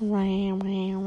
Ram, ram,